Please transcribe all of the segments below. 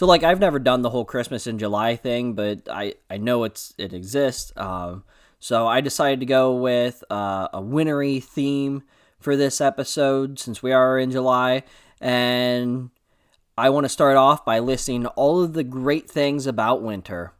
So like I've never done the whole Christmas in July thing, but I I know it's it exists. Um, so I decided to go with uh, a wintry theme for this episode since we are in July, and I want to start off by listing all of the great things about winter.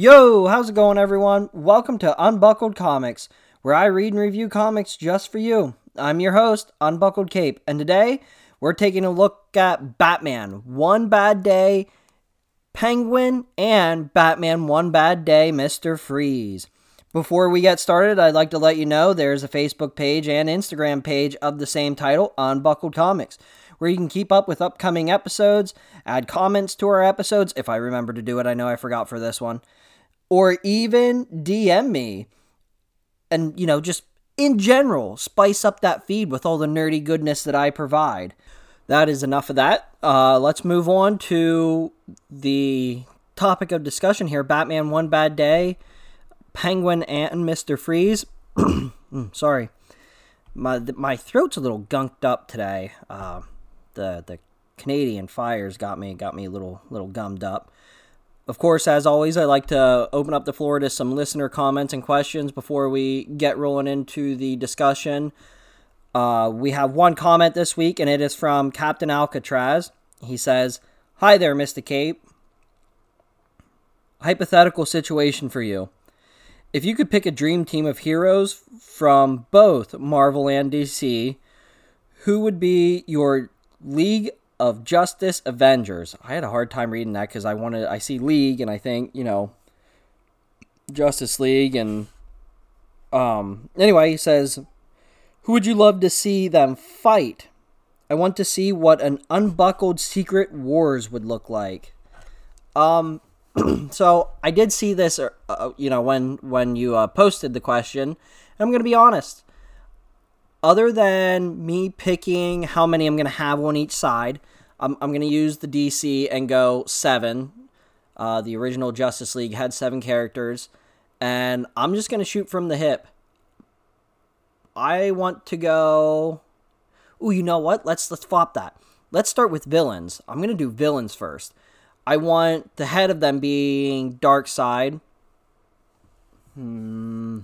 Yo, how's it going, everyone? Welcome to Unbuckled Comics, where I read and review comics just for you. I'm your host, Unbuckled Cape, and today we're taking a look at Batman One Bad Day, Penguin, and Batman One Bad Day, Mr. Freeze. Before we get started, I'd like to let you know there's a Facebook page and Instagram page of the same title, Unbuckled Comics, where you can keep up with upcoming episodes, add comments to our episodes, if I remember to do it. I know I forgot for this one or even DM me and, you know, just in general, spice up that feed with all the nerdy goodness that I provide. That is enough of that. Uh, let's move on to the topic of discussion here Batman One Bad Day, Penguin and Mr. Freeze. Mm, sorry. My, my throat's a little gunked up today. Uh, the the Canadian fires got me got me a little little gummed up. Of course, as always, I like to open up the floor to some listener comments and questions before we get rolling into the discussion. Uh, we have one comment this week, and it is from Captain Alcatraz. He says, Hi there, Mr. Cape. Hypothetical situation for you. If you could pick a dream team of heroes from both Marvel and DC, who would be your League of Justice Avengers. I had a hard time reading that because I wanted I see League and I think you know Justice League and um anyway he says who would you love to see them fight? I want to see what an unbuckled Secret Wars would look like. Um so I did see this uh, uh, you know when when you uh, posted the question. I'm going to be honest other than me picking how many I'm going to have on each side, I'm, I'm going to use the DC and go seven. Uh, the original Justice League had seven characters, and I'm just going to shoot from the hip. I want to go. Ooh, you know what? Let's let's flop that. Let's start with villains. I'm gonna do villains first. I want the head of them being Darkseid. Hmm.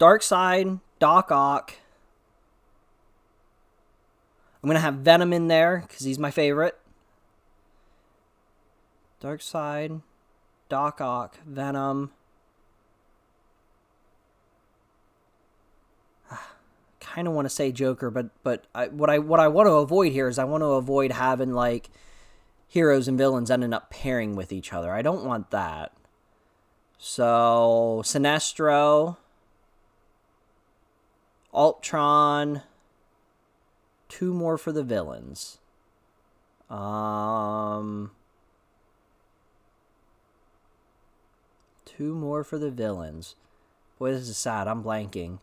Darkseid, Doc Ock. I'm going to have Venom in there because he's my favorite. Darkseid, Doc Ock, Venom. Ah, kind of want to say Joker, but but I, what I what I want to avoid here is I want to avoid having like heroes and villains ending up pairing with each other. I don't want that. So Sinestro, Ultron, two more for the villains. Um, two more for the villains. Boy, this is sad. I'm blanking.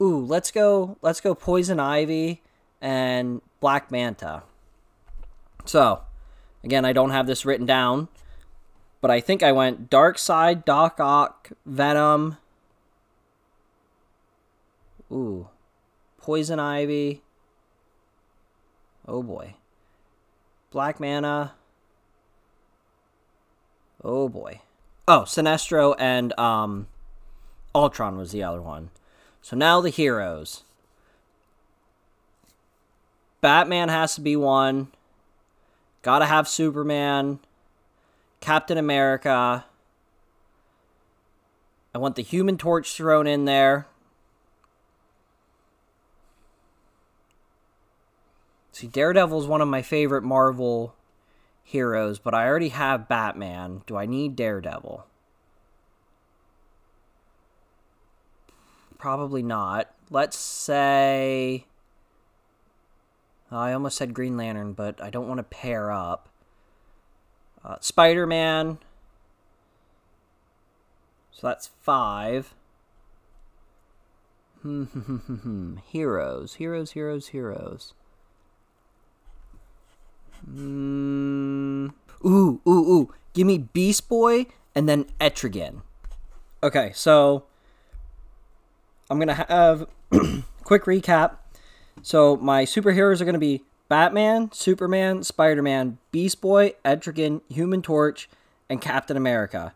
Ooh, let's go. Let's go. Poison Ivy and Black Manta. So, again, I don't have this written down, but I think I went Darkseid, Doc Ock, Venom, Ooh. Poison Ivy. Oh boy. Black Manta. Oh boy. Oh, Sinestro and um Ultron was the other one. So now the heroes. Batman has to be one. Gotta have Superman. Captain America. I want the Human Torch thrown in there. See, Daredevil is one of my favorite Marvel heroes, but I already have Batman. Do I need Daredevil? Probably not. Let's say. Uh, I almost said Green Lantern, but I don't want to pair up. Uh, Spider Man. So that's five. Hmm, hmm, hmm, heroes, heroes, heroes, heroes. Mm. Ooh, ooh, ooh. Give me Beast Boy and then Etrigan. Okay, so I'm going to have quick recap. So my superheroes are going to be Batman, Superman, Spider Man, Beast Boy, Etrigan, Human Torch, and Captain America.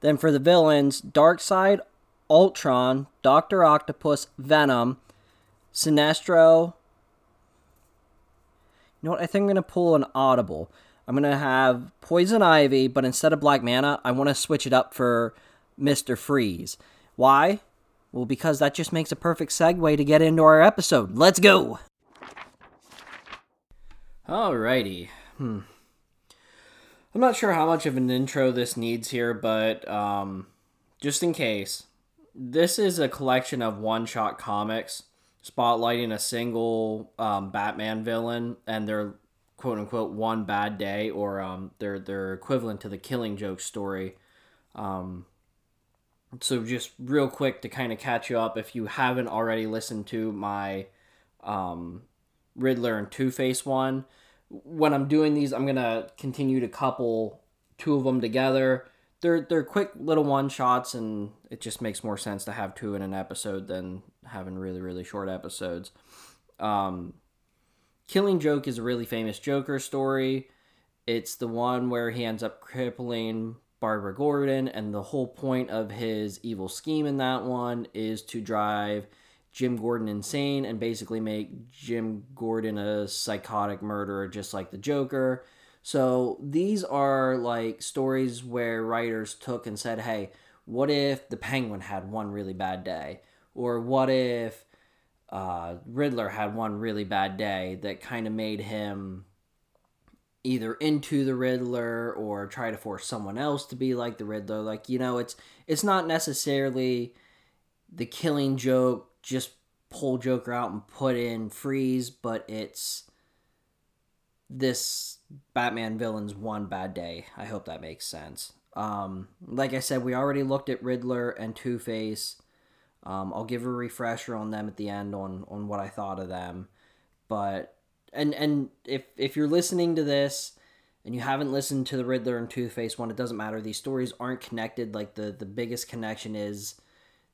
Then for the villains, Darkseid, Ultron, Doctor Octopus, Venom, Sinestro. You know what? I think I'm going to pull an Audible. I'm going to have Poison Ivy, but instead of Black Manta, I want to switch it up for Mr. Freeze. Why? Well, because that just makes a perfect segue to get into our episode. Let's go! Alrighty. Hmm. I'm not sure how much of an intro this needs here, but um, just in case, this is a collection of one shot comics spotlighting a single um, Batman villain and their quote unquote one bad day or um, their their equivalent to the Killing Joke story. Um, so just real quick to kind of catch you up, if you haven't already listened to my um, Riddler and Two Face one, when I'm doing these, I'm gonna continue to couple two of them together they're they're quick little one shots, and it just makes more sense to have two in an episode than having really really short episodes. Um, Killing Joke is a really famous Joker story. It's the one where he ends up crippling Barbara Gordon, and the whole point of his evil scheme in that one is to drive Jim Gordon insane and basically make Jim Gordon a psychotic murderer just like the Joker. So these are like stories where writers took and said, hey, what if the Penguin had one really bad day? Or what if uh, Riddler had one really bad day that kind of made him either into the Riddler or try to force someone else to be like the Riddler. Like, you know, it's it's not necessarily the killing joke, just pull Joker out and put in freeze, but it's this Batman villain's one bad day. I hope that makes sense. Um, like I said, we already looked at Riddler and Two Face. Um, I'll give a refresher on them at the end on on what I thought of them. But and and if if you're listening to this and you haven't listened to the Riddler and Two Face one, it doesn't matter. These stories aren't connected. Like the the biggest connection is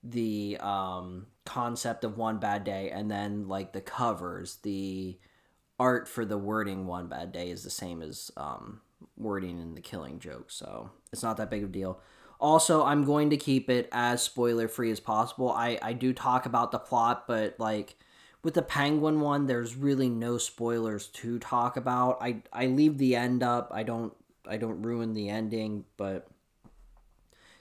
the um, concept of one bad day, and then like the covers, the art for the wording one bad day is the same as um, wording in the killing joke so it's not that big of a deal also i'm going to keep it as spoiler free as possible. I i do talk about the plot but like with the penguin one there's really no spoilers to talk about. I i leave the end up. I don't i don't ruin the ending but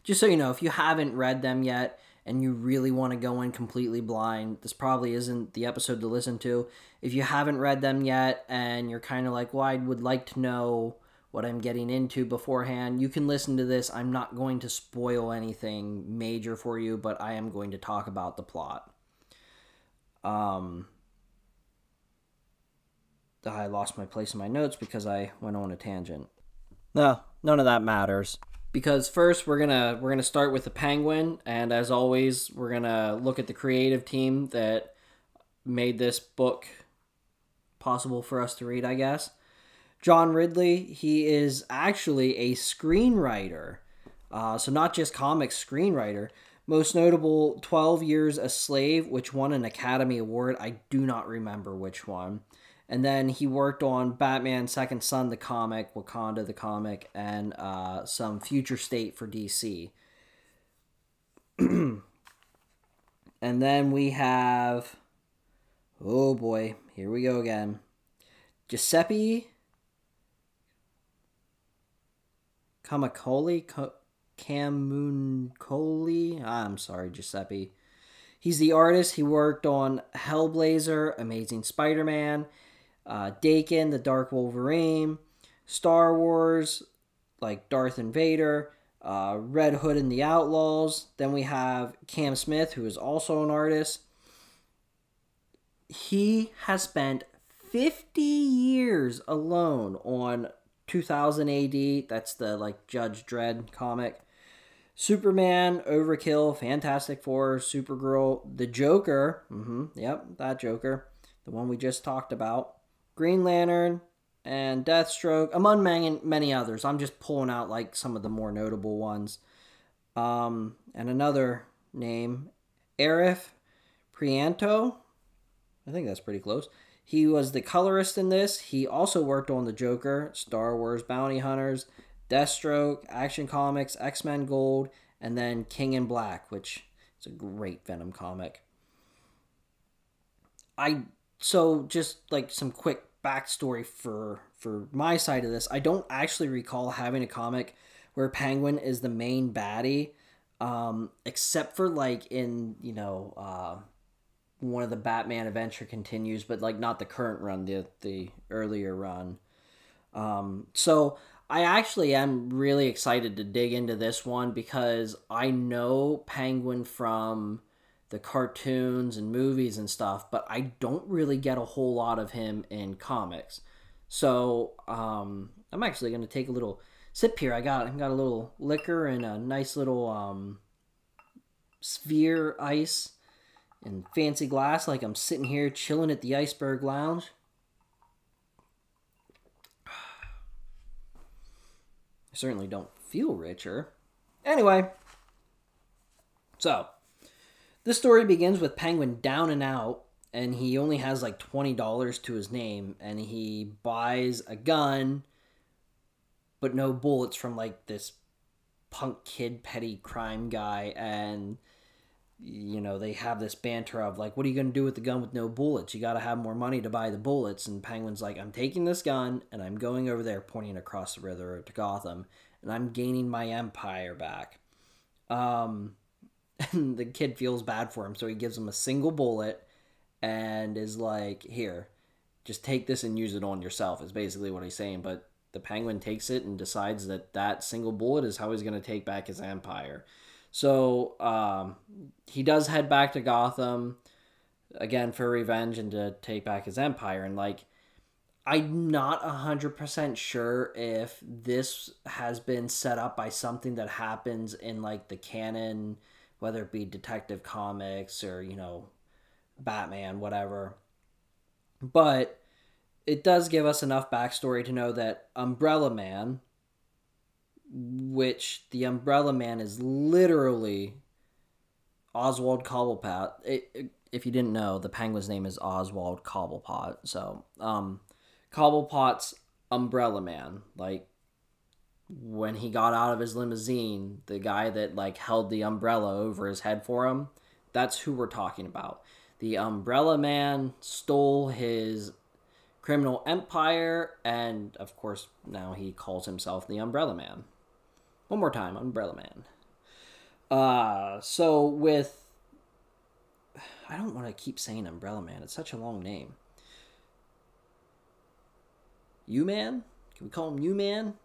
just so you know if you haven't read them yet and you really want to go in completely blind, this probably isn't the episode to listen to. If you haven't read them yet and you're kind of like, well, I would like to know what I'm getting into beforehand, you can listen to this. I'm not going to spoil anything major for you, but I am going to talk about the plot. Um, I lost my place in my notes because I went on a tangent. No, none of that matters because first we're gonna we're gonna start with the penguin and as always we're gonna look at the creative team that made this book possible for us to read i guess john ridley he is actually a screenwriter uh, so not just comics screenwriter most notable 12 years a slave which won an academy award i do not remember which one and then he worked on Batman Second Son, the comic, Wakanda, the comic, and uh, some Future State for DC. and then we have, oh boy, here we go again. Giuseppe Camuncoli, Camuncoli. I'm sorry, Giuseppe. He's the artist. He worked on Hellblazer, Amazing Spider-Man, uh, Daken, the Dark Wolverine, Star Wars, like Darth and Vader, uh, Red Hood and the Outlaws. Then we have Cam Smith, who is also an artist. He has spent 50 years alone on 2000 AD. That's the like Judge Dredd comic. Superman, Overkill, Fantastic Four, Supergirl, the Joker. Mm-hmm. Yep, that Joker, the one we just talked about. Green Lantern, and Deathstroke, among many, many others. I'm just pulling out like some of the more notable ones. Um, and another name, Arif Prianto. I think that's pretty close. He was the colorist in this. He also worked on the Joker, Star Wars Bounty Hunters, Deathstroke, Action Comics, X Men Gold, and then King in Black, which is a great Venom comic. I so just like some quick backstory for for my side of this. I don't actually recall having a comic where Penguin is the main baddie, um, except for like in you know uh, one of the Batman Adventure continues, but like not the current run, the the earlier run. Um, so I actually am really excited to dig into this one because I know Penguin from the cartoons and movies and stuff, but I don't really get a whole lot of him in comics. So um, I'm actually going to take a little sip here. I got I got a little liquor and a nice little um, sphere ice and fancy glass, like I'm sitting here chilling at the Iceberg Lounge. I certainly don't feel richer. Anyway, so this story begins with Penguin down and out, and he only has like $20 to his name, and he buys a gun, but no bullets from like this punk kid petty crime guy, and you know, they have this banter of like, what are you going to do with the gun with no bullets? You got to have more money to buy the bullets. And Penguin's like, I'm taking this gun and I'm going over there, pointing across the river to Gotham, and I'm gaining my empire back. Um, and the kid feels bad for him, so he gives him a single bullet and is like, "Here, just take this and use it on yourself." Is basically what he's saying. But the Penguin takes it and decides that that single bullet is how he's going to take back his empire. So um, he does head back to Gotham again for revenge and to take back his empire. And like, I'm not hundred percent sure if this has been set up by something that happens in like the canon whether it be Detective Comics or, you know, Batman, whatever. But it does give us enough backstory to know that Umbrella Man, which the Umbrella Man is literally Oswald Cobblepot. It, it, if you didn't know, the penguin's name is Oswald Cobblepot. So, um, Cobblepot's Umbrella Man, like when he got out of his limousine, the guy that like held the umbrella over his head for him, that's who we're talking about. The umbrella man stole his criminal empire and of course now he calls himself the umbrella man. One more time, umbrella man. Uh so with I don't want to keep saying umbrella man. It's such a long name. You man? Can we call him you man?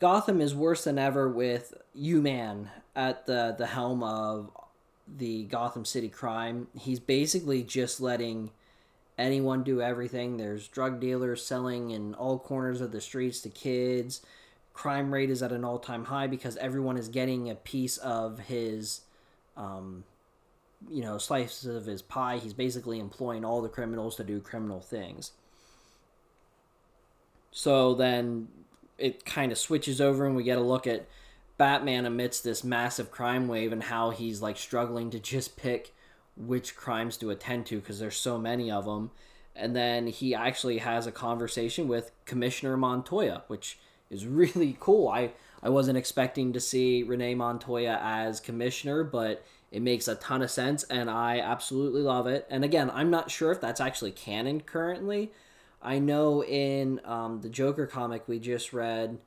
Gotham is worse than ever with You Man at the the helm of the Gotham City crime. He's basically just letting anyone do everything. There's drug dealers selling in all corners of the streets to kids. Crime rate is at an all-time high because everyone is getting a piece of his um, you know, slices of his pie. He's basically employing all the criminals to do criminal things. So then it kind of switches over and we get a look at Batman amidst this massive crime wave and how he's like struggling to just pick which crimes to attend to because there's so many of them. And then he actually has a conversation with Commissioner Montoya, which is really cool. I, I wasn't expecting to see Renee Montoya as commissioner, but it makes a ton of sense and I absolutely love it. And again, I'm not sure if that's actually canon currently, I know in um, the Joker comic we just read,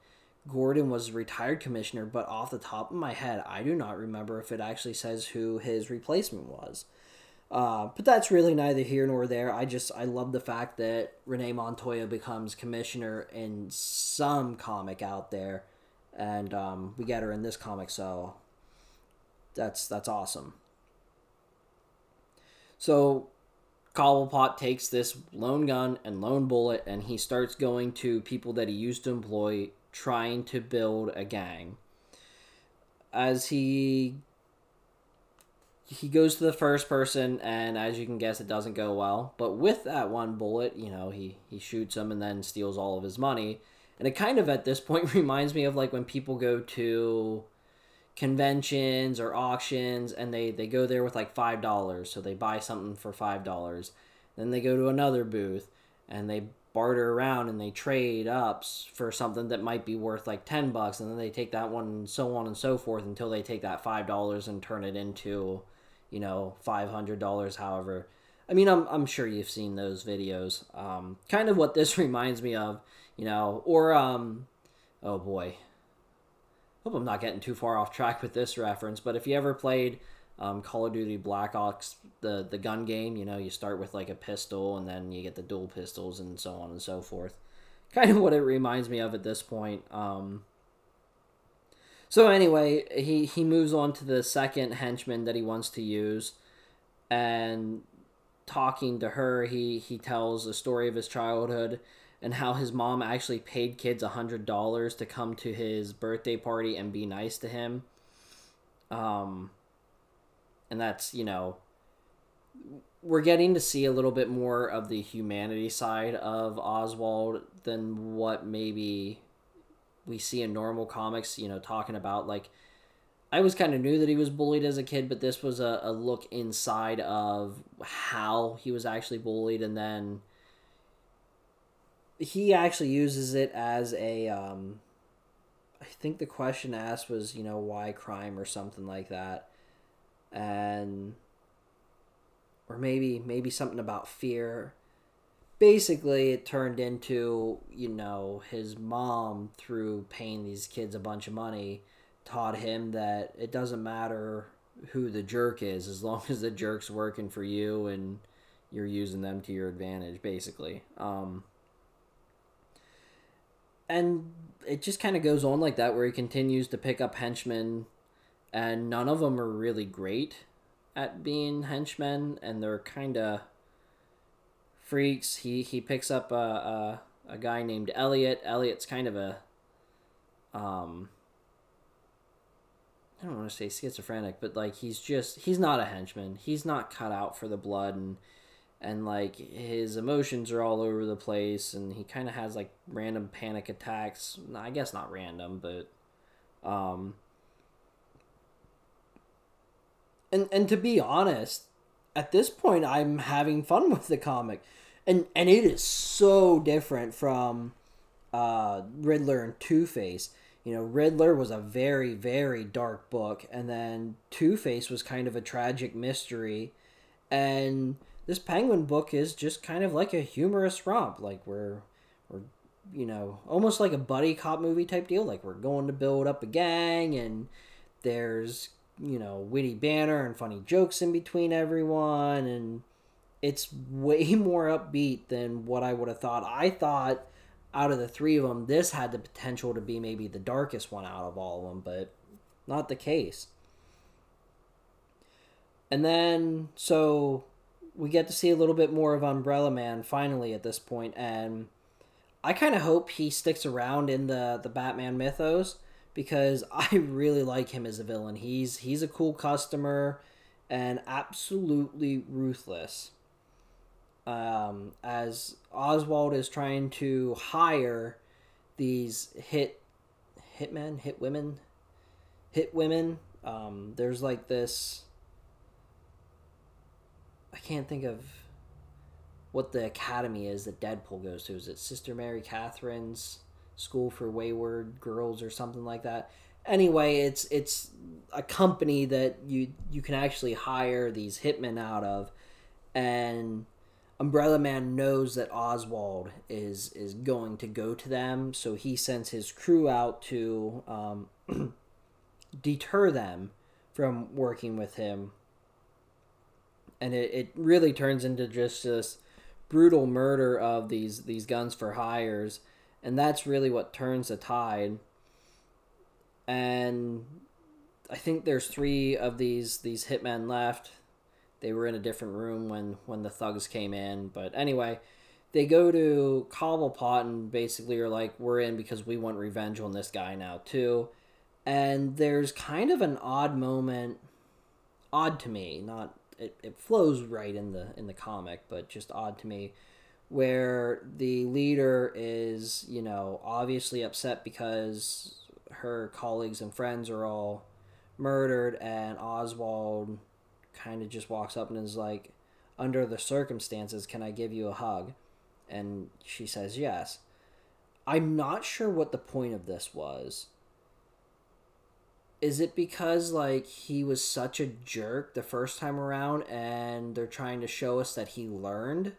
Gordon was retired commissioner, but off the top of my head, I do not remember if it actually says who his replacement was. Uh, but that's really neither here nor there. I just I love the fact that Renee Montoya becomes commissioner in some comic out there, and um, we get her in this comic, so that's that's awesome. So Cobblepot takes this lone gun and lone bullet and he starts going to people that he used to employ trying to build a gang. as he he goes to the first person and as you can guess it doesn't go well. But with that one bullet you know he he shoots him and then steals all of his money. And it kind of at this point reminds me of like when people go to conventions or auctions and they they go there with like five dollars. So they buy something for five dollars. Then they go to another booth and they barter around and they trade ups for something that might be worth like 10 bucks. And then they take that one and so on and so forth until they take that five dollars and turn it into you know $500 however i mean i'm, I'm sure you've seen those videos um, kind of what this reminds me of you know or um oh boy hope i'm not getting too far off track with this reference but if you ever played um, Call of Duty Black Ops, the the gun game. You know, you start with like a pistol, and then you get the dual pistols, and so on and so forth. Kind of what it reminds me of at this point. Um, so anyway, he he moves on to the second henchman that he wants to use, and talking to her, he he tells the story of his childhood and how his mom actually paid kids a hundred dollars to come to his birthday party and be nice to him. Um, and that's you know we're getting to see a little bit more of the humanity side of Oswald than what maybe we see in normal comics, you know, talking about like I was kind of knew that he was bullied as a kid, but this was a, a look inside of how he was actually bullied and then he actually uses it as a um I think the question asked was, you know, why crime or something like that. And or maybe maybe something about fear basically it turned into you know his mom through paying these kids a bunch of money taught him that it doesn't matter who the jerk is as long as the jerk's working for you and you're using them to your advantage basically. Um, and it just kind of goes on like that where he continues to pick up henchmen and none of them are really great at being henchmen, and they're kind of freaks. He he picks up a, a a guy named Elliot. Elliot's kind of a um I don't want to say schizophrenic, but like he's just he's not a henchman. He's not cut out for the blood and and like his emotions are all over the place and he kind of has like random panic attacks. I guess not random, but um and and to be honest, at this point, I'm having fun with the comic, and and it is so different from uh, Riddler and Two Face. You know, Riddler was a very very dark book, and then Two Face was kind of a tragic mystery, and this Penguin book is just kind of like a humorous romp, like we're we're you know almost like a buddy cop movie type deal, like we're going to build up a gang and there's you know, witty banner and funny jokes in between everyone. And it's way more upbeat than what I would have thought. I thought out of the three of them, this had the potential to be maybe the darkest one out of all of them, but not the case. And then, so we get to see a little bit more of Umbrella Man finally at this point, and I kind of hope he sticks around in the the Batman mythos because I really like him as a villain. He's he's a cool customer and absolutely ruthless. Um, as Oswald is trying to hire these hit hitmen, hit women, hit women. Um, there's like this. I can't think of what the academy is that Deadpool goes to. Is it Sister Mary Catherine's? School for Wayward Girls or something like that. Anyway, it's it's a company that you you can actually hire these hitmen out of, and Umbrella Man knows that Oswald is is going to go to them, so he sends his crew out to um, deter them from working with him. And it, it really turns into just this brutal murder of these these guns for hires and that's really what turns the tide. And I think there's three of these these hitmen left. They were in a different room when when the thugs came in, but anyway, they go to Cobblepot and basically are like, "We're in because we want revenge on this guy now too." and there's kind of an odd moment odd to me not it, it flows right in the in the comic but just odd to me where the leader is you know obviously upset because her colleagues and friends are all murdered and oswald kind of just walks up and is like under the circumstances can i give you a hug? And she says yes. I'm not sure what the point of this was. Is it because like he was such a jerk the first time around and they're trying to show us that he learned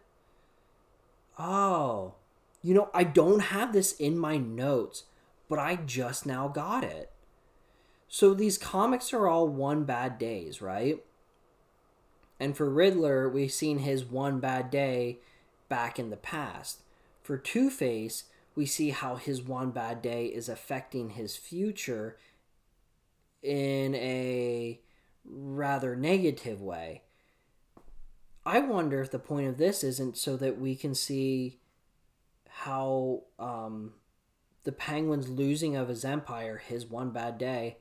oh you know i don't have this in my notes but i just now got it. So these comics are all one bad days right? And for riddler we've seen his one bad day back in the past. For two-face we see how his one bad day is affecting his future in a rather negative way. I wonder if the point of this isn't so that we can see how um, the Penguin's losing of his empire, his one bad day,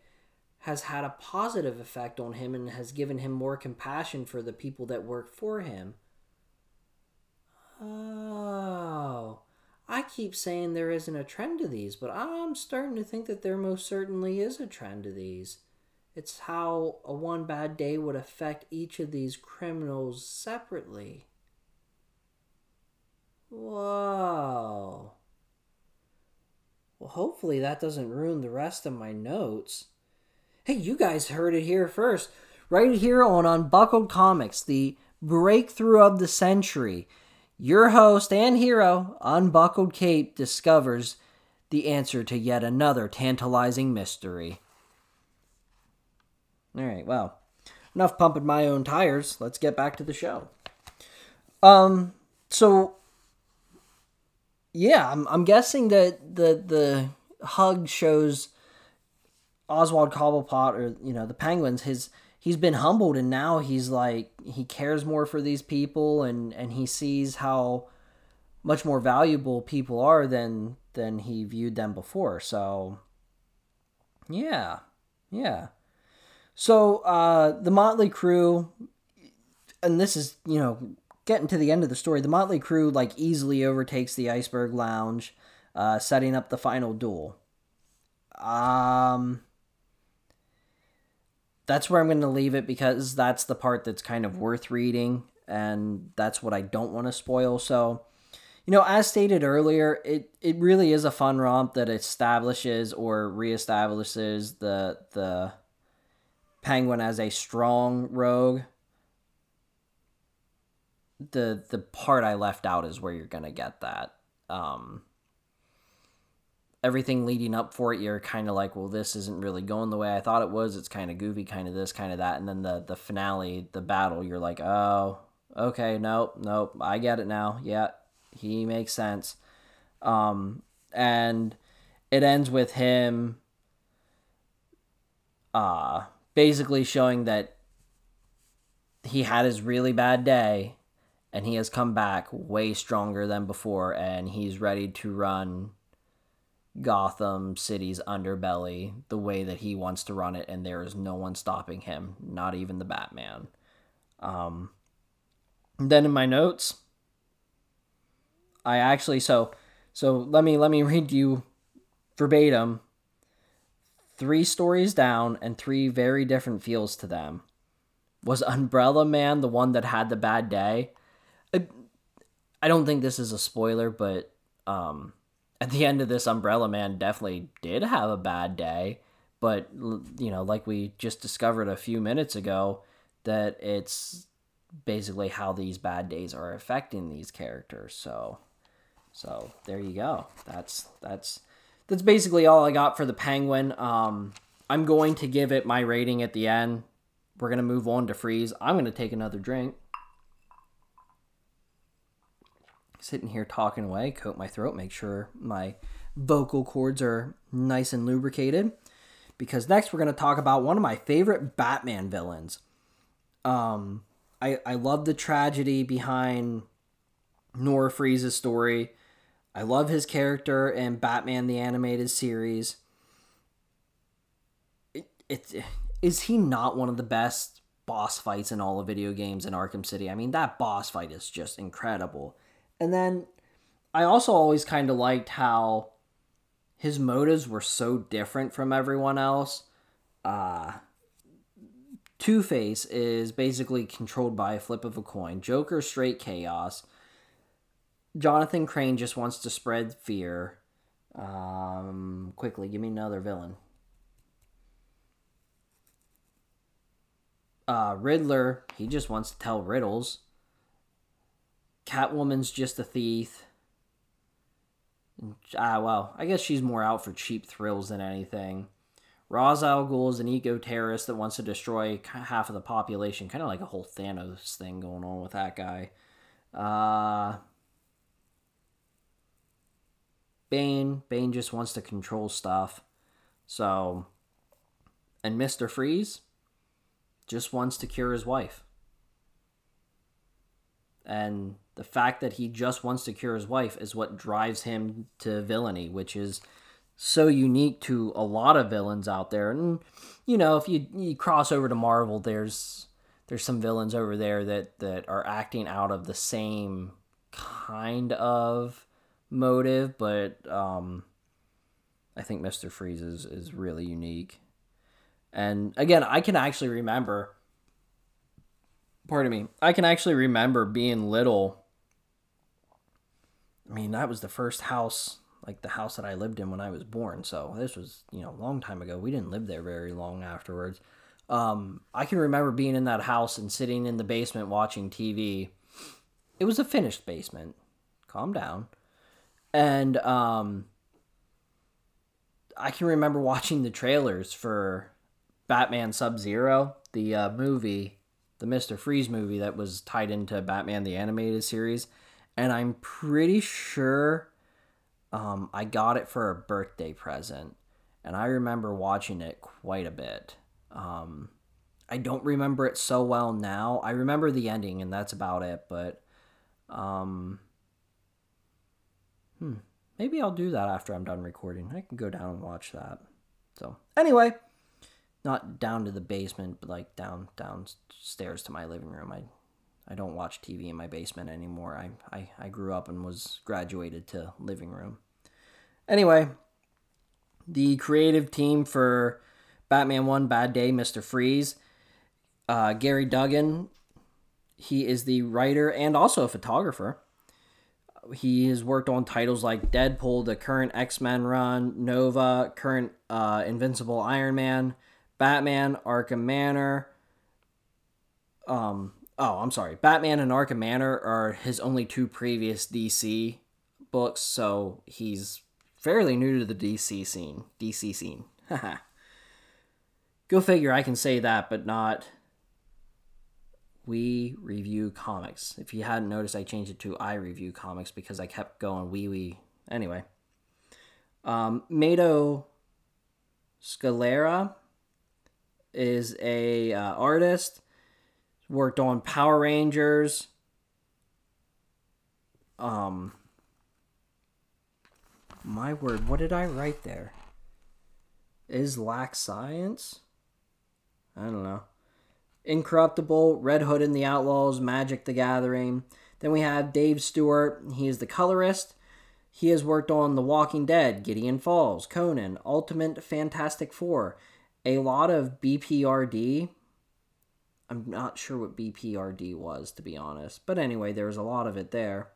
has had a positive effect on him and has given him more compassion for the people that work for him. Oh. I keep saying there isn't a trend to these, but I'm starting to think that there most certainly is a trend to these. It's how a one bad day would affect each of these criminals separately. Whoa. Well, hopefully that doesn't ruin the rest of my notes. Hey, you guys heard it here first. Right here on Unbuckled Comics, the breakthrough of the century. Your host and hero, Unbuckled Cape, discovers the answer to yet another tantalizing mystery. All right, well, enough pumping my own tires. Let's get back to the show. Um, so yeah, I'm I'm guessing that the the hug shows Oswald Cobblepot or you know the Penguins his he's been humbled and now he's like he cares more for these people and and he sees how much more valuable people are than than he viewed them before so yeah yeah so uh the motley crew and this is you know getting to the end of the story the motley crew like easily overtakes the iceberg lounge uh setting up the final duel um that's where I'm going to leave it because that's the part that's kind of worth reading and that's what I don't want to spoil. So, you know, as stated earlier, it, it really is a fun romp that establishes or reestablishes the the penguin as a strong rogue. The the part I left out is where you're gonna get that. Um, everything leading up for it, you're kind of like, well, this isn't really going the way I thought it was. It's kind of goofy, kind of this, kind of that, and then the the finale, the battle, you're like, oh, okay, nope, nope, I get it now. Yeah, he makes sense. Um, and it ends with him, uh, basically showing that he had his really bad day and he has come back way stronger than before and he's ready to run Gotham City's underbelly the way that he wants to run it, and there is no one stopping him, not even the Batman. Um, then in my notes, I actually so so let me let me read you verbatim three stories down and three very different feels to them. Was Umbrella Man the one that had the bad day? I, I don't think this is a spoiler, but um, at the end of this, Umbrella Man definitely did have a bad day. But, you know, like we just discovered a few minutes ago, that it's basically how these bad days are affecting these characters. So, so there you go. That's, that's, that's basically all I got for the Penguin. Um, I'm going to give it my rating at the end. We're going to move on to Freeze. I'm going to take another drink sitting here talking away, coat my throat, make sure my vocal cords are nice and lubricated. Because next we're going to talk about one of my favorite Batman villains. Um, I, I love the tragedy behind Nora Freeze's story. I love his character in Batman the Animated Series. It, it's is he not one of the best boss fights in all of video games in Arkham City? I mean, that boss fight is just incredible. And then I also always kind of liked how his motives were so different from everyone else. Uh, Two Face is basically controlled by a flip of a coin. Joker, straight chaos. Jonathan Crane just wants to spread fear. Um, quickly, give me another villain. Uh, Riddler, he just wants to tell riddles. Catwoman's just a thief. Ah, well, I guess she's more out for cheap thrills than anything. Ra's al Ghul is an eco terrorist that wants to destroy half of the population, kind of like a whole Thanos thing going on with that guy. Uh, Bane, Bane just wants to control stuff. So, and Mister Freeze just wants to cure his wife. And the fact that he just wants to cure his wife is what drives him to villainy, which is so unique to a lot of villains out there. And you know, if you you cross over to Marvel, there's there's some villains over there that that are acting out of the same kind of motive, but um, I think Mister Freeze is is really unique. And again, I can actually remember. Pardon me. I can actually remember being little I mean, that was the first house, like the house that I lived in when I was born. So this was, you know, a long time ago. We didn't live there very long afterwards. Um, I can remember being in that house and sitting in the basement watching TV. It was a finished basement. Calm down. And um, I can remember watching the trailers for Batman Sub Zero, the uh, movie, the Mr. Freeze movie that was tied into Batman the Animated Series and I'm pretty sure um, I got it for a birthday present, and I remember watching it quite a bit. Um, I don't remember it so well now. I remember the ending, and that's about it. But um, hmm, maybe I'll do that after I'm done recording. I can go down and watch that. So anyway, not down to the basement, but like down downstairs to my living room. I I don't watch TV in my basement anymore. I, I, I grew up and was graduated to living room. Anyway, the creative team for Batman 1 Bad Day, Mr. Freeze, uh, Gerry Duggan, he is the writer and also a photographer. He has worked on titles like Deadpool, the current X Men run, Nova, current uh, Invincible Iron Man, Batman, Arkham Manor, um, oh, I'm sorry. Batman and Arkham Manor are his only two previous DC books, so he's fairly new to the DC scene. DC scene. Go figure, I can say that, but not we review comics. If you hadn't noticed, I changed it to I review comics because I kept going wee wee. Anyway, um, Matteo Scalera is a uh, artist worked on Power Rangers. Um, my word, what did I write there? Is Black Science? I don't know. Incorruptible, Red Hood and the Outlaws, Magic the Gathering. Then we have Dave Stewart. He is the colorist. He has worked on The Walking Dead, Gideon Falls, Conan, Ultimate Fantastic Four, a lot of BPRD, I'm not sure what BPRD was, to be honest. But anyway, there was a lot of it there.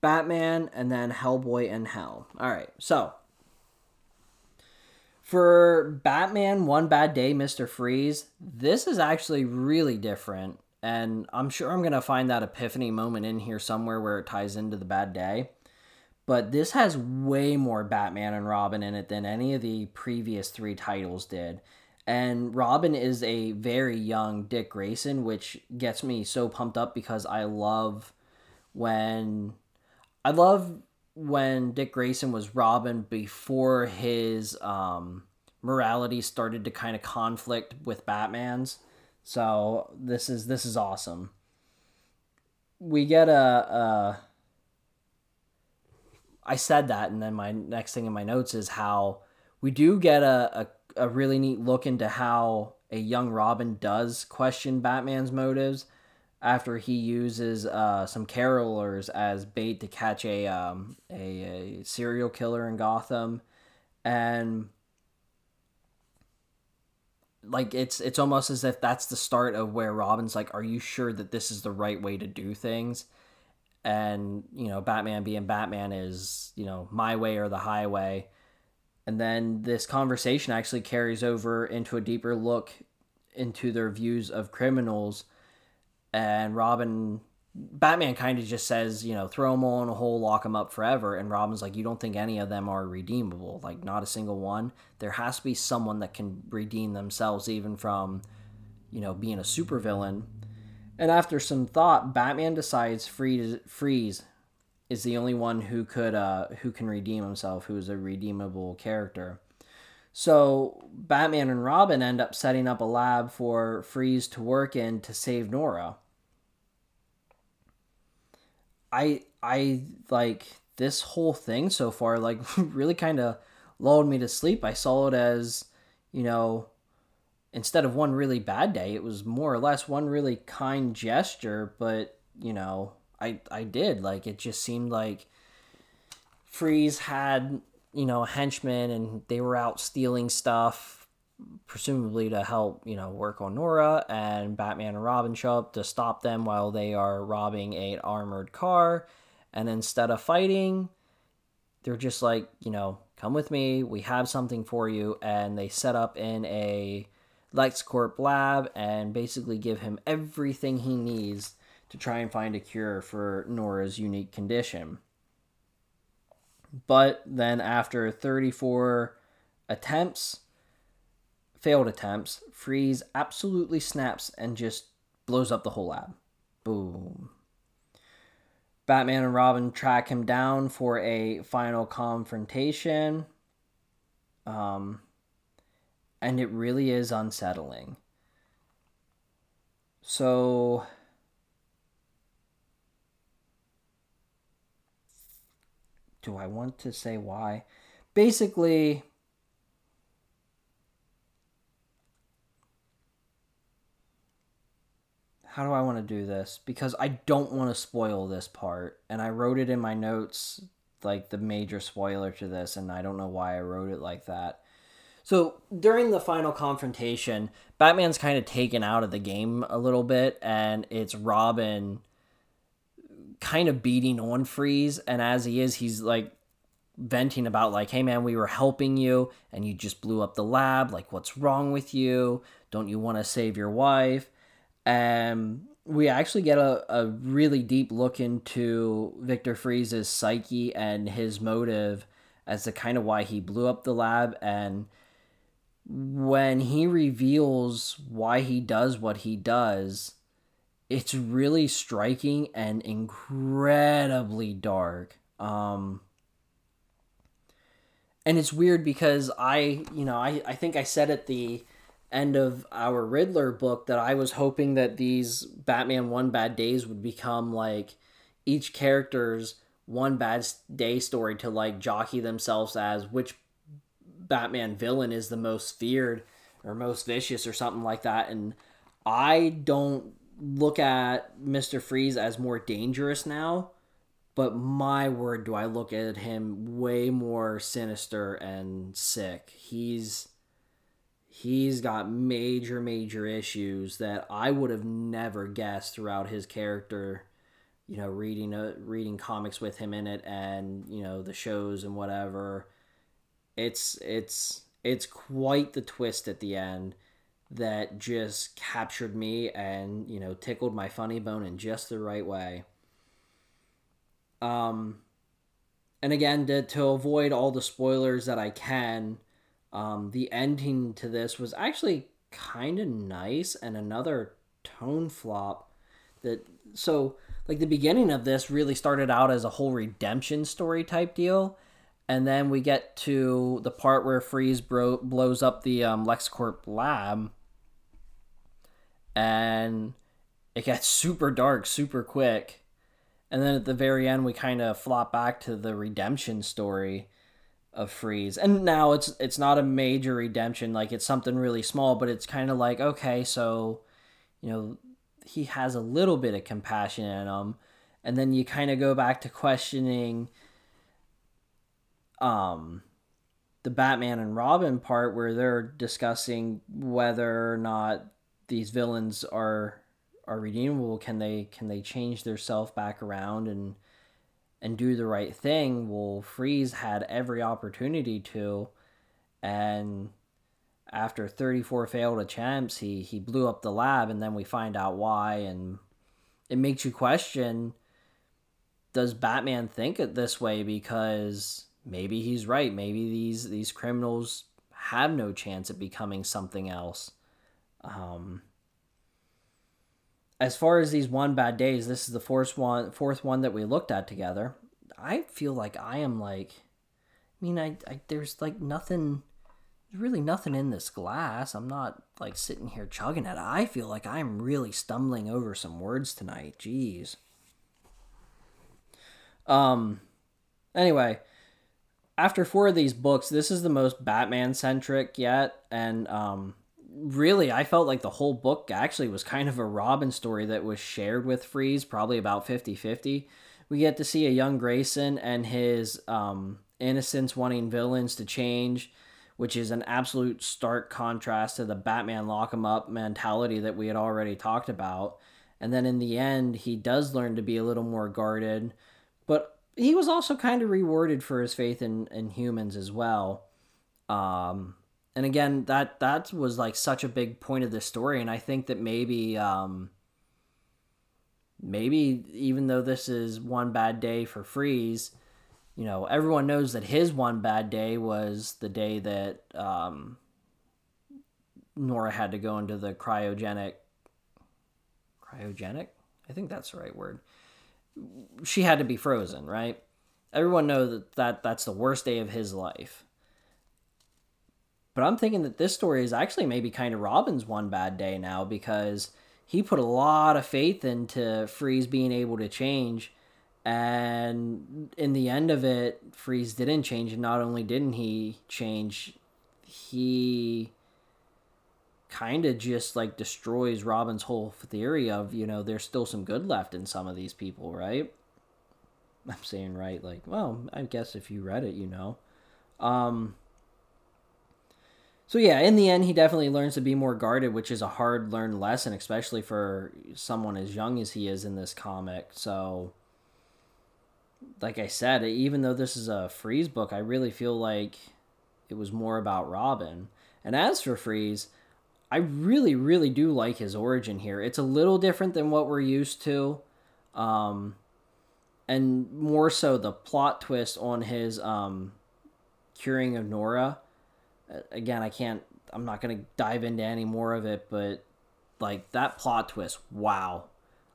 Batman, and then Hellboy and Hell. All right, so for Batman One Bad Day, Mr. Freeze, this is actually really different. And I'm sure I'm going to find that epiphany moment in here somewhere where it ties into the bad day. But this has way more Batman and Robin in it than any of the previous three titles did. And Robin is a very young Dick Grayson, which gets me so pumped up because I love when I love when Dick Grayson was Robin before his um, morality started to kind of conflict with Batman's. So this is this is awesome. We get a, a I said that, and then my next thing in my notes is how we do get a, a a really neat look into how a young Robin does question Batman's motives after he uses uh, some carolers as bait to catch a, um, a, a serial killer in Gotham, and like it's it's almost as if that's the start of where Robin's like, "Are you sure that this is the right way to do things?" And you know, Batman being Batman is you know my way or the highway. And then this conversation actually carries over into a deeper look into their views of criminals. And Robin, Batman kind of just says, you know, throw them all in a hole, lock them up forever. And Robin's like, you don't think any of them are redeemable? Like, not a single one. There has to be someone that can redeem themselves, even from, you know, being a supervillain. And after some thought, Batman decides Freeze, Freeze is the only one who could uh, who can redeem himself, who is a redeemable character. So Batman and Robin end up setting up a lab for Freeze to work in to save Nora. I I like this whole thing so far like really kind of lulled me to sleep. I saw it as, you know, instead of one really bad day, it was more or less one really kind gesture, but, you know, I I did like it just seemed like Freeze had you know henchmen and they were out stealing stuff presumably to help you know work on Nora and Batman and Robin show up to stop them while they are robbing a armored car and instead of fighting they're just like you know come with me we have something for you and they set up in a LexCorp lab and basically give him everything he needs to try and find a cure for Nora's unique condition. But then, after 34 attempts, failed attempts, Freeze absolutely snaps and just blows up the whole lab. Boom. Batman and Robin track him down for a final confrontation. Um, and it really is unsettling. So do I want to say why? Basically, how do I want to do this? Because I don't want to spoil this part. And I wrote it in my notes, like the major spoiler to this, and I don't know why I wrote it like that. So during the final confrontation, Batman's kind of taken out of the game a little bit, and it's Robin kind of beating on Freeze, and as he is, he's like venting about like, "Hey man, we were helping you, and you just blew up the lab. Like, what's wrong with you? Don't you want to save your wife?" And we actually get a, a really deep look into Victor Fries's psyche and his motive as to kind of why he blew up the lab and when he reveals why he does what he does it's really striking and incredibly dark. Um, and it's weird because I, you know, I, I think I said at the end of our Riddler book that I was hoping that these Batman One Bad Days would become like each character's one bad day story to like jockey themselves as which Batman villain is the most feared or most vicious or something like that. And I don't look at Mr. Freeze as more dangerous now, but my word, do I look at him way more sinister and sick. He's he's got major major issues that I would have never guessed throughout his character. You know, reading a, reading comics with him in it, and you know the shows and whatever. It's it's it's quite the twist at the end that just captured me and you know tickled my funny bone in just the right way. Um and again to, to avoid all the spoilers that i can um the ending to this was actually kind of nice and another tone flop that so like the beginning of this really started out as a whole redemption story type deal and then we get to the part where freeze bro- blows up the um, lexcorp lab and it gets super dark super quick and then at the very end we kind of flop back to the redemption story of Freeze. And now it's it's not a major redemption, like it's something really small, but it's kind of like, okay, so you know, he has a little bit of compassion in him. And then you kind of go back to questioning um the Batman and Robin part where they're discussing whether or not these villains are are redeemable. Can they can they change their self back around and and do the right thing? Well, Freeze had every opportunity to, and after 34 failed attempts, he he blew up the lab, and then we find out why, and it makes you question: Does Batman think it this way because maybe he's right? Maybe these these criminals have no chance at becoming something else. Um, as far as these one bad days, this is the fourth one, fourth one that we looked at together. I feel like I am like, I mean, I, I there's like nothing, there's really nothing in this glass. I'm not like sitting here chugging it. I feel like I'm really stumbling over some words tonight. Jeez. Um. Anyway, after four of these books, this is the most Batman centric yet, and um really, I felt like the whole book actually was kind of a Robin story that was shared with Freeze, probably about 50 50. We get to see a young Grayson and his um, innocence wanting villains to change, which is an absolute stark contrast to the Batman lock 'em up mentality that we had already talked about. And then in the end, he does learn to be a little more guarded, but he was also kind of rewarded for his faith in, in humans as well. Um, and again that that was like such a big point of this story and i think that maybe um maybe even though this is one bad day for freeze you know everyone knows that his one bad day was the day that um nora had to go into the cryogenic cryogenic? I think that's the right word. She had to be frozen right? Everyone knows that, that that's the worst day of his life but I'm thinking that this story is actually maybe kind of Robin's one bad day now because he put a lot of faith into Freeze being able to change. And in the end of it, Freeze didn't change. And not only didn't he change, he kind of just like destroys Robin's whole theory of, you know, there's still some good left in some of these people, right? I'm saying right, like, well, I guess if you read it, you know. Um, so yeah, in the end, he definitely learns to be more guarded, which is a hard learned lesson, especially for someone as young as he is in this comic. So, like I said, even though this is a Freeze book, I really feel like it was more about Robin. And as for Freeze, I really, really do like his origin here. It's a little different than what we're used to, um, and more so the plot twist on his um, curing of Nora again, I can't. I'm not gonna dive into any more of it, but like that plot twist, wow.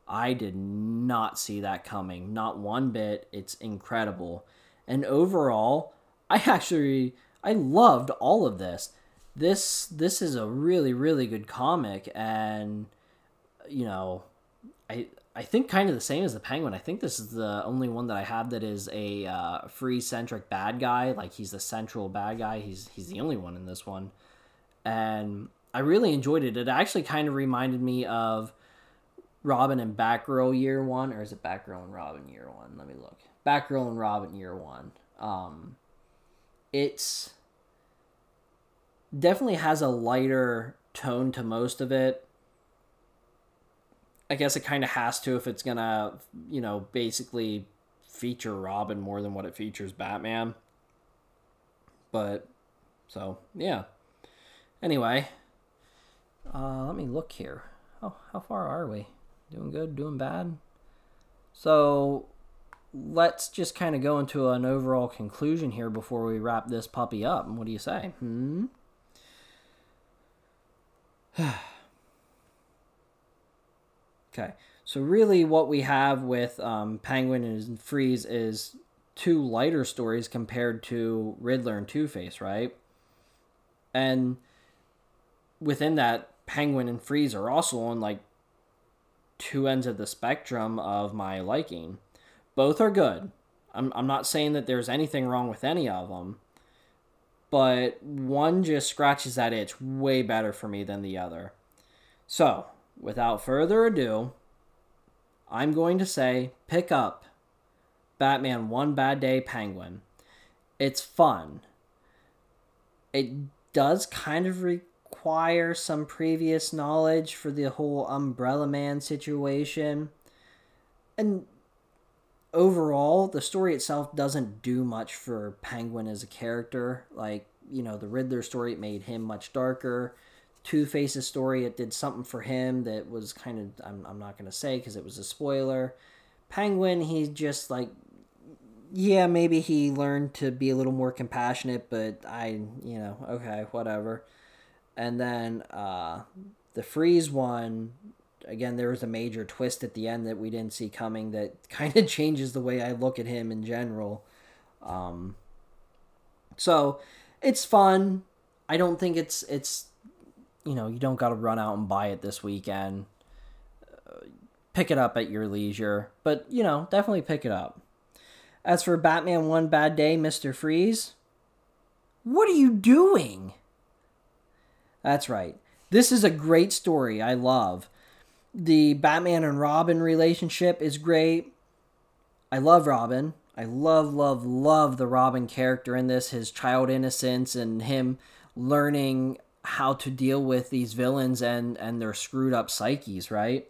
I did not see that coming. Not one bit. It's incredible. And overall, I actually I loved all of this. This this is a really really good comic and you know, I I think kind of the same as the Penguin. I think this is the only one that I have that is a uh, free centric bad guy. Like he's the central bad guy. He's he's the only one in this one, and I really enjoyed it. It actually kind of reminded me of Robin and Batgirl Year One, or is it Batgirl and Robin Year One? Let me look. Batgirl and Robin Year One. Um, it's definitely has a lighter tone to most of it I guess it kind of has to if it's gonna, you know, basically feature Robin more than what it features Batman. But so yeah. Anyway, uh, let me look here. Oh, how far are we? Doing good? Doing bad? So let's just kind of go into an overall conclusion here before we wrap this puppy up. What do you say? Hmm. Okay, so really what we have with um, Penguin and Freeze is two lighter stories compared to Riddler and Two Face, right? And within that, Penguin and Freeze are also on like two ends of the spectrum of my liking. Both are good. I'm, I'm not saying that there's anything wrong with any of them, but one just scratches that itch way better for me than the other. So, without further ado, I'm going to say pick up Batman One Bad Day Penguin. It's fun. It does kind of require some previous knowledge for the whole Umbrella Man situation. And overall, the story itself doesn't do much for Penguin as a character. Like, you know, the Riddler story made him much darker. Two Face's story, it did something for him that was kind of, I'm, I'm not going to say because it was a spoiler. Penguin, he's just like, yeah, maybe he learned to be a little more compassionate, but I, you know, okay, whatever. And then uh, the Freeze one, again, there was a major twist at the end that we didn't see coming that kind of changes the way I look at him in general. Um, so it's fun. I don't think it's it's you know you don't got to run out and buy it this weekend. Uh, pick it up at your leisure, but you know definitely pick it up. As for Batman One Bad Day, Mister Freeze, what are you doing? That's right. This is a great story. I love the Batman and Robin relationship is great. I love Robin. I love, love, love the Robin character in this, his child innocence and him learning how to deal with these villains and, and their screwed up psyches, right?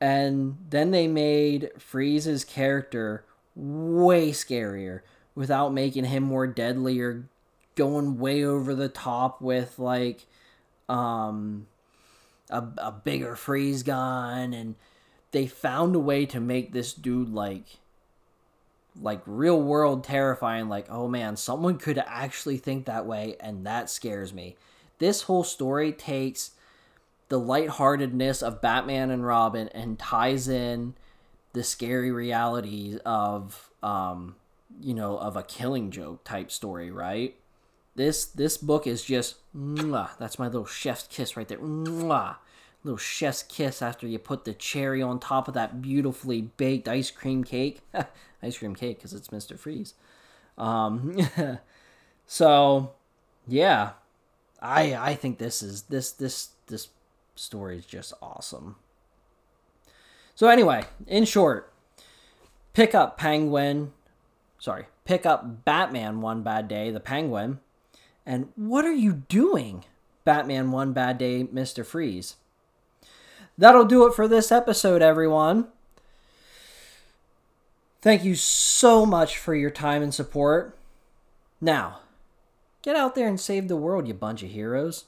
And then they made Freeze's character way scarier without making him more deadly or going way over the top with like um a, a bigger freeze gun and they found a way to make this dude like like real world terrifying like oh man someone could actually think that way and that scares me this whole story takes the lightheartedness of batman and robin and ties in the scary realities of um you know of a killing joke type story right this this book is just mwah, that's my little chef's kiss right there. Mwah, little chef's kiss after you put the cherry on top of that beautifully baked ice cream cake. ice cream cake because it's Mr. Freeze. Um, so yeah, I I think this is this this this story is just awesome. So anyway, in short, pick up Penguin. Sorry, pick up Batman One Bad Day, the Penguin and what are you doing? Batman One Bad Day, Mr. Freeze. That'll do it for this episode, everyone. Thank you so much for your time and support. Now, get out there and save the world, you bunch of heroes.